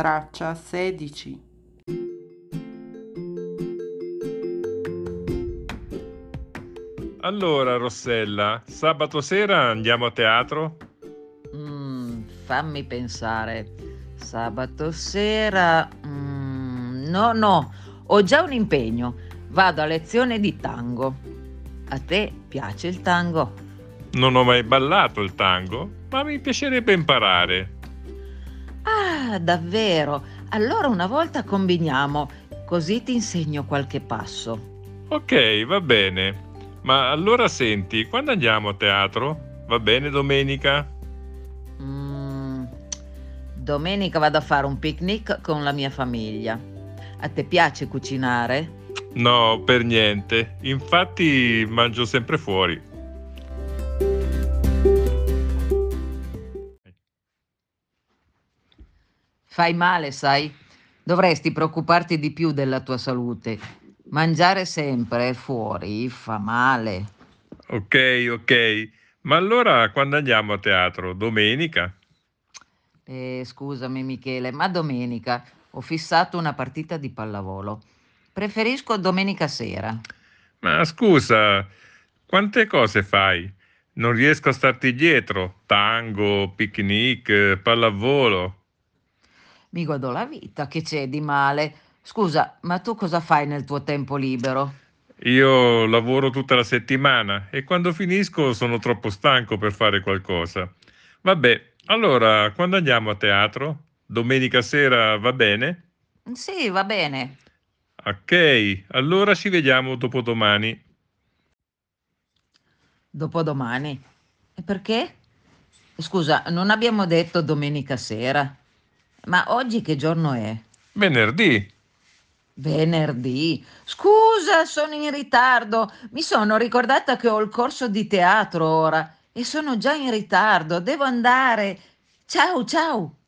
Traccia 16. Allora, Rossella, sabato sera andiamo a teatro? Mm, fammi pensare. Sabato sera... mm, no, no, ho già un impegno. Vado a lezione di tango. A te piace il tango? Non ho mai ballato il tango, ma mi piacerebbe imparare. Ah, davvero? Allora una volta combiniamo, così ti insegno qualche passo. Ok, va bene. Ma allora senti, quando andiamo a teatro? Va bene domenica? Mm, domenica vado a fare un picnic con la mia famiglia. A te piace cucinare? No, per niente. Infatti mangio sempre fuori. Fai male, sai? Dovresti preoccuparti di più della tua salute. Mangiare sempre fuori fa male. Ok, ok. Ma allora quando andiamo a teatro? Domenica? Eh, scusami Michele, ma domenica ho fissato una partita di pallavolo. Preferisco domenica sera. Ma scusa, quante cose fai? Non riesco a starti dietro. Tango, picnic, pallavolo. Mi godo la vita, che c'è di male? Scusa, ma tu cosa fai nel tuo tempo libero? Io lavoro tutta la settimana e quando finisco sono troppo stanco per fare qualcosa. Vabbè, allora quando andiamo a teatro? Domenica sera va bene? Sì, va bene. Ok, allora ci vediamo dopodomani. Dopodomani. E perché? Scusa, non abbiamo detto domenica sera. Ma oggi che giorno è? Venerdì. Venerdì. Scusa, sono in ritardo. Mi sono ricordata che ho il corso di teatro ora e sono già in ritardo. Devo andare. Ciao, ciao.